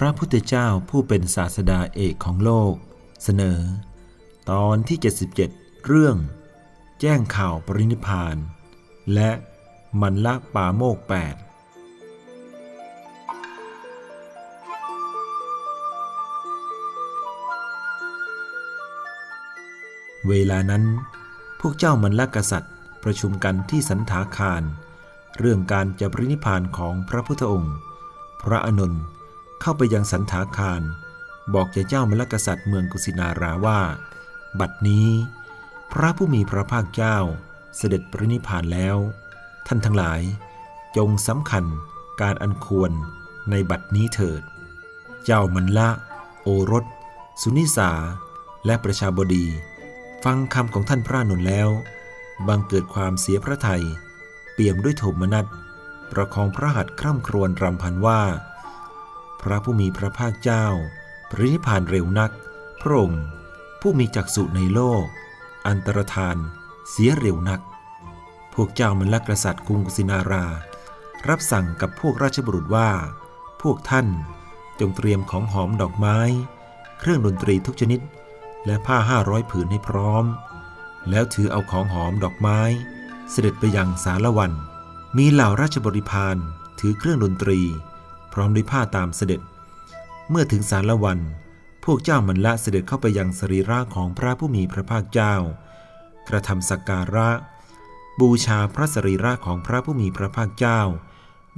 พระพุทธเจ้าผู้เป็นศาสดาเอกของโลก เสนอ ตอนที่ 77 เรื่อง แจ้งข่าวปรินิพาน และมันละป่าโมกแปดเวลานั้น พวกเจ้ามันละกษัตริย์ ประชุมกันที่สันถาคาร เรื่องการจะปรินิพานของพระพุทธองค์ พระอนุน เข้าไปยังสันถาคาร บอกแก่เจ้ามลกษัตริย์เมืองกุสินาราว่า บัดนี้ พระผู้มีพระภาคเจ้าเสด็จปรินิพานแล้ว ท่านทั้งหลาย จงสำคัญการอันควรในบัดนี้เถิด เจ้ามันละ โอรส สุนิสา และประชาบดี ฟังคำของท่านพระนนแล้ว บังเกิดความเสียพระไทย เปี่ยมด้วยโทมนัสประคองพระหัตถ์คร่ำครวญรำพันว่า ระผู้มีพระภาคเจ้า ปรินิพานเร็วนัก พระองค์ผู้มีจักษุในโลก อันตรธานเสียเร็วนัก พวกเจ้ามันลกษัตริย์กรุงกุสินารา รับสั่งกับพวกราชบุรุษว่า พวกท่านจงเตรียมของหอมดอกไม้ เครื่องดนตรีทุกชนิด และผ้าห้าร้อยผืนให้พร้อม แล้วถือเอาของหอมดอกไม้ เสด็จไปยังสารวัน มีเหล่าราชบริพารถือเครื่องดนตรี ร้อมด้วยผ้าตามเสด็จ เมื่อถึงสารวัน พวกเจ้ามันละเสด็จเข้าไปยังสรีระของพระผู้มีพระภาคเจ้า กระทำสักการะ บูชาพระสรีระของพระผู้มีพระภาคเจ้า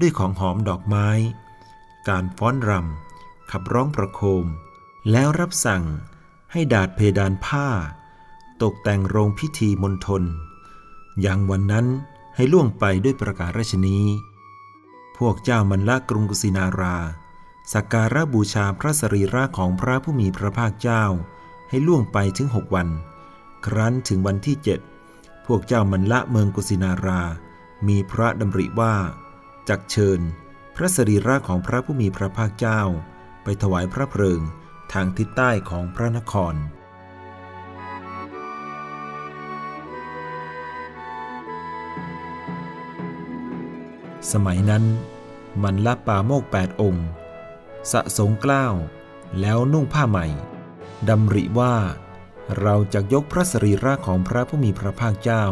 ด้วยของหอมดอกไม้ การฟ้อนรำขับร้องประโคม แล้วรับสั่งให้ดาดเพดานผ้า ตกแต่งโรงพิธีมณฑลอย่างวันนั้นให้ล่วงไปด้วยประกาศราชนี้ พวกเจ้ามันละกรุงกุสินารา สักการะบูชาพระสรีระของพระผู้มีพระภาคเจ้า ให้ล่วงไปถึงหกวัน ครั้นถึงวันที่เจ็ดพวกเจ้ามันละเมืองกุสินารา มีพระดำริว่า จักเชิญ พระสรีระของพระผู้มีพระภาคเจ้า ไปถวายพระเพลิงทางทิศใต้ของพระนคร สมัยนั้นมันละป่าโมกแปดองค์ สะสงกล้าว แล้วนุ่งผ้าใหม่ดำริว่าเราจะยกพระสรีระของพระผู้มีพระภาคเจ้า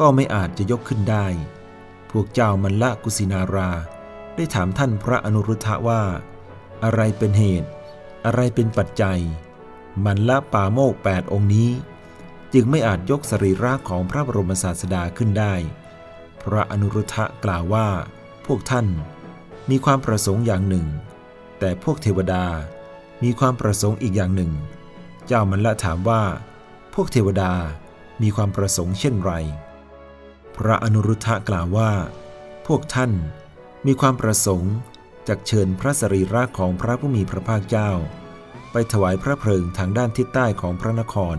ก็ไม่อาจจะยกขึ้นได้ พวกเจ้ามันละกุสินารา ได้ถามท่านพระอนุรุทธะว่า อะไรเป็นเหตุ อะไรเป็นปัจจัย มันละป่าโมกแปดองค์นี้ จึงไม่อาจยกสรีระของพระบรมศาสดาขึ้นได้ พระอนุรุทธะกล่าวว่า พวกท่านมีความประสงค์อย่างหนึ่ง แต่พวกเทวดามีความประสงค์อีกอย่างหนึ่ง เจ้ามันละถามว่า พวกเทวดามีความประสงค์เช่นไร พระอนุรุทธะกล่าวว่า พวกท่านมีความประสงค์จากเชิญพระสรีระของพระผู้มีพระภาคเจ้า ไปถวายพระเพลิงทางด้านทิศใต้ของพระนคร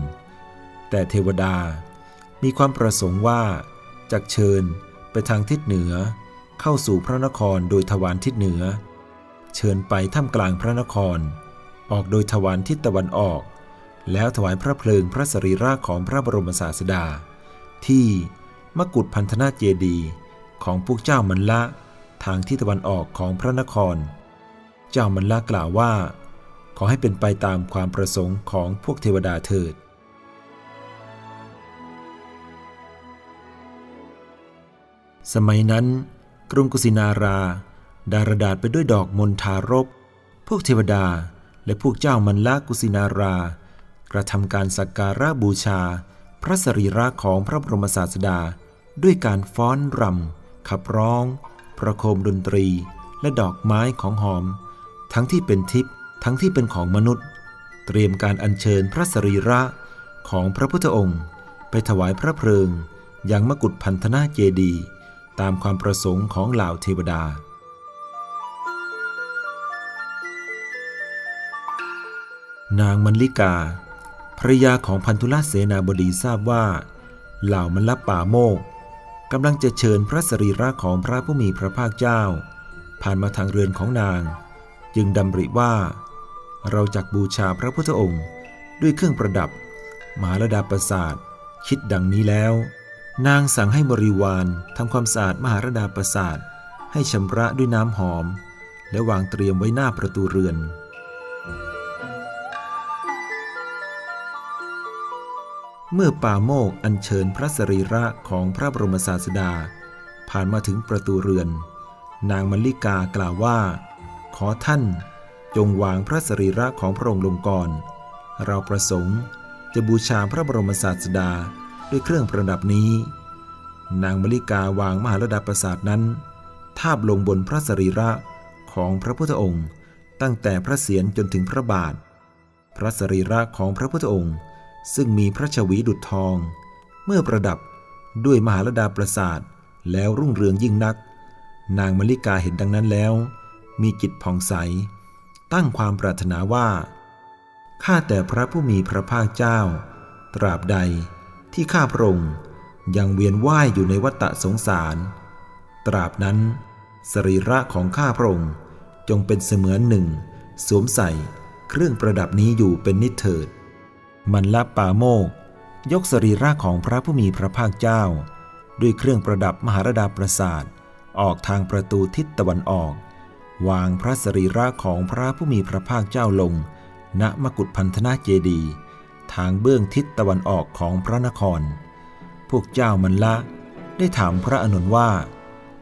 แต่เทวดามีความประสงค์ว่าจากเชิญ ไปทางทิศเหนือ เข้าสู่พระนครโดยทวารทิศเหนือ เชิญไปท่ามกลางพระนคร ออกโดยทวารทิศตะวันออก แล้วถวายพระเพลิงพระสรีระของพระบรมศาสดา ที่มกุฏพันธนาเจดีของพวกเจ้ามันละทางที่ตะวันออกของพระนคร เจ้ามันละกล่าวว่า ขอให้เป็นไปตามความประสงค์ของพวกเทวดาเถิด สมัยนั้น กรุงกุสินารา ดารดาษไปด้วยดอกมณฑารบ พวกเทวดาและพวกเจ้ามันละกุสินารา กระทำการสักการะบูชา พระสรีระของพระบรมศาสดา ด้วยการฟ้อนรำขับร้อง ประโคมดนตรี และดอกไม้ของหอม ทั้งที่เป็นทิพย์ทั้งที่เป็นของมนุษย์ เตรียมการอัญเชิญพระสรีระของพระพุทธองค์ ไปถวายพระเพลิงยังมกุฏพันธนาเจดีย์ ตามความประสงค์ของเหล่าเทวดา นางมันลิกาภรยาของพันธุลเสนาบดีทราบว่า เหล่ามันลป่าโมกกำลังจะเชิญพระสรีระของพระผู้มีพระภาคเจ้า ผ่านมาทางเรือนของนาง จึงดำริว่า เราจักบูชาพระพุทธองค์ด้วยเครื่องประดับมหาลดาประสาทคิดดังนี้แล้ว นางสั่งให้บริวารทำความสะอาดมหาราดาประสาทให้ชำระด้วยน้ำหอม และวางเตรียมไว้หน้าประตูเรือน เมื่อป่าโมกอัญเชิญพระสรีระของพระบรมศาสดา ผ่านมาถึงประตูเรือน นางมลลิกากล่าวว่า ขอท่านจงวางพระสรีระของพระองค์ลงก่อน เราประสงค์จะบูชาพระบรมศาสดา ด้วยเครื่องประดับนี้ นางมลิกาวางมหาลดาประสาทนั้น ทาบลงบนพระสรีระของพระพุทธองค์ ตั้งแต่พระเศียรจนถึงพระบาท พระสรีระของพระพุทธองค์ ซึ่งมีพระชวีดุจทอง เมื่อประดับด้วยมหาลดาประสาทแล้วรุ่งเรืองยิ่งนัก นางมลิกาเห็นดังนั้นแล้ว มีจิตผ่องใส ตั้งความปรารถนาว่าข้าแต่พระผู้มีพระภาคเจ้า ตราบใด ที่ข้าพระองค์ยังเวียนว่ายอยู่ในวัฏสงสาร ตราบนั้น สรีระของข้าพระองค์จงเป็นเสมือนหนึ่ง สวมใส่เครื่องประดับนี้อยู่เป็นนิเถิด มันละปาโมก ยกสรีระของพระผู้มีพระภาคเจ้า ด้วยเครื่องประดับมหาราดาประสาทออกทางประตูทิศตะวันออก วางพระสรีระของพระผู้มีพระภาคเจ้าลง ณมกุฏพันธนาเจดีย์ ทางเบื้องทิศตะวันออกของพระนคร พวกเจ้ามันละได้ถามพระอนุนว่า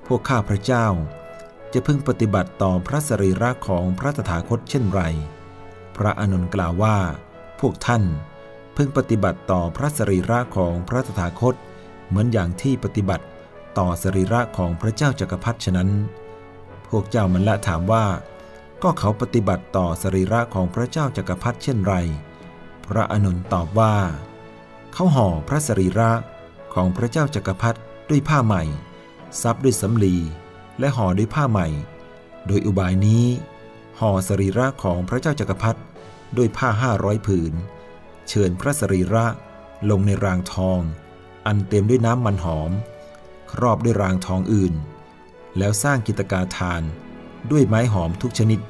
พวกข้าพระเจ้า จะพึงปฏิบัติต่อพระสรีระของพระตถาคตเช่นไร พระอนุนกล่าวว่า พวกท่านพึงปฏิบัติต่อพระสรีระของพระตถาคต เหมือนอย่างที่ปฏิบัติต่อสรีระของพระเจ้าจักรพรรดิฉะนั้น พวกเจ้ามันละถามว่า ก็เขาปฏิบัติต่อสรีระของพระเจ้าจักรพรรดิเช่นไร พระอนุนตอบว่า เขาห่อพระสรีระของพระเจ้าจักรพรรดิด้วยผ้าใหม่ ซับด้วยสำลี และห่อด้วยผ้าใหม่ โดยอุบายนี้ ห่อสรีระของพระเจ้าจักรพรรดิด้วยผ้าห้าร้อยผืน เชิญพระสรีระลงในรางทอง อันเต็มด้วยน้ำมันหอม ครอบด้วยรางทองอื่น แล้วสร้างกิตกาทานด้วยไม้หอมทุกชนิด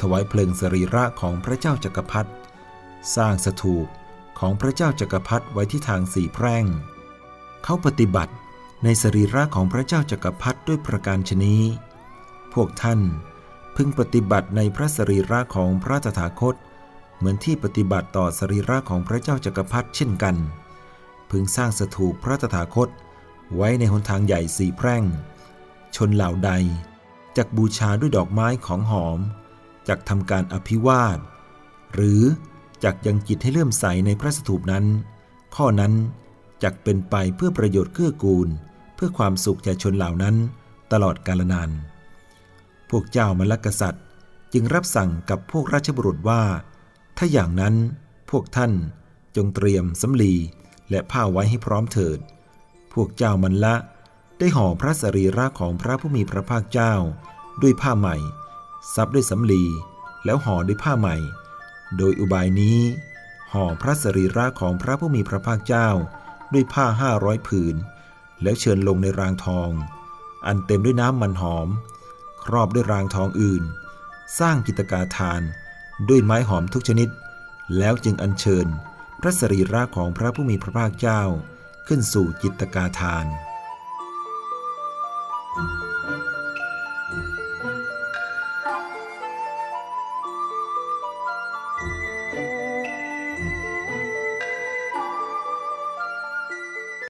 ถวายเพลิงสรีระของพระเจ้าจักรพรรดิ สร้างสถูปของพระเจ้าจักรพรรดิไว้ที่ทางสี่แพร่ง เขาปฏิบัติในสรีระของพระเจ้าจักรพรรดิด้วยประการชนี้ พวกท่านพึงปฏิบัติในพระสรีระของพระตถาคต เหมือนที่ปฏิบัติต่อสรีระของพระเจ้าจักรพรรดิเช่นกัน พึงสร้างสถูปพระตถาคตไว้ในหนทางใหญ่สี่แพร่ง ชนเหล่าใดจักบูชาด้วยดอกไม้ของหอมจักทำการอภิวาท หรือ จักยังจิตให้เลื่อมใสในพระสถูปนั้น ข้อนั้นจักเป็นไปเพื่อประโยชน์เกื้อกูล เพื่อความสุขแก่ชนเหล่านั้นตลอดกาลนาน พวกเจ้ามลกษัตริย์ จึงรับสั่งกับพวกราชบุรุษว่า ถ้าอย่างนั้นพวกท่านจงเตรียมสำลีและผ้าไว้ให้พร้อมเถิด พวกเจ้ามันละได้ห่อพระสรีระของพระผู้มีพระภาคเจ้า ด้วยผ้าใหม่ ซับด้วยสำลี แล้วห่อด้วยผ้าใหม่ โดยอุบายนี้ห่อพระสรีระของพระผู้มีพระภาคเจ้าด้วยผ้าห้าร้อยผืน แล้วเชิญลงในรางทอง อันเต็มด้วยน้ำมันหอม ครอบด้วยรางทองอื่น สร้างกิตกาทาน ด้วยไม้หอมทุกชนิด แล้วจึงอัญเชิญพระสรีระของพระผู้มีพระภาคเจ้าขึ้นสู่กิตกาทาน thank you